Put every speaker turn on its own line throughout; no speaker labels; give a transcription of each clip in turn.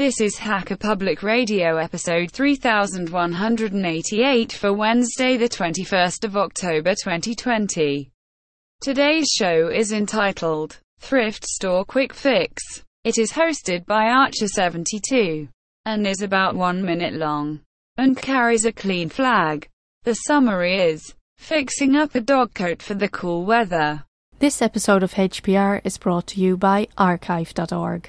This is Hacker Public Radio episode 3188 for Wednesday, the 21st of October 2020. Today's show is entitled Thrift Store Quick Fix. It is hosted by Archer72 and is about one minute long and carries a clean flag. The summary is fixing up a dog coat for the cool weather.
This episode of HPR is brought to you by archive.org.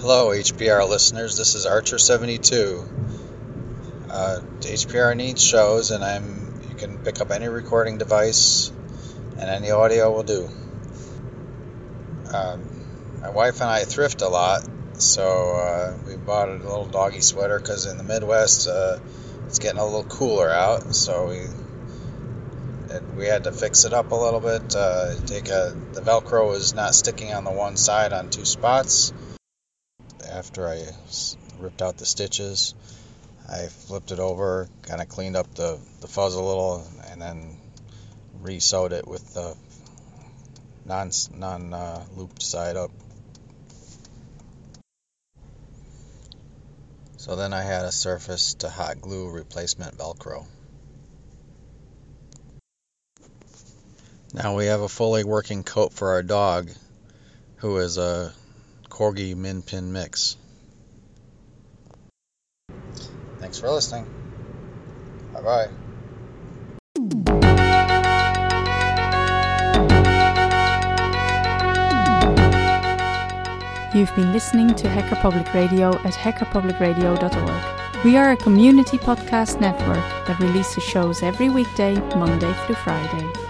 Hello, HPR listeners. This is Archer72. Uh, HPR needs shows, and I'm. You can pick up any recording device, and any audio will do. Um, my wife and I thrift a lot, so uh, we bought a little doggy sweater because in the Midwest uh, it's getting a little cooler out, so we we had to fix it up a little bit. Uh, take a the Velcro is not sticking on the one side on two spots after I ripped out the stitches. I flipped it over, kind of cleaned up the, the fuzz a little, and then re-sewed it with the non non uh, looped side up. So then I had a surface to hot glue replacement Velcro. Now we have a fully working coat for our dog, who is a Corgi Min Pin mix. Thanks for listening. Bye bye.
You've been listening to Hacker Public Radio at hackerpublicradio.org. We are a community podcast network that releases shows every weekday, Monday through Friday.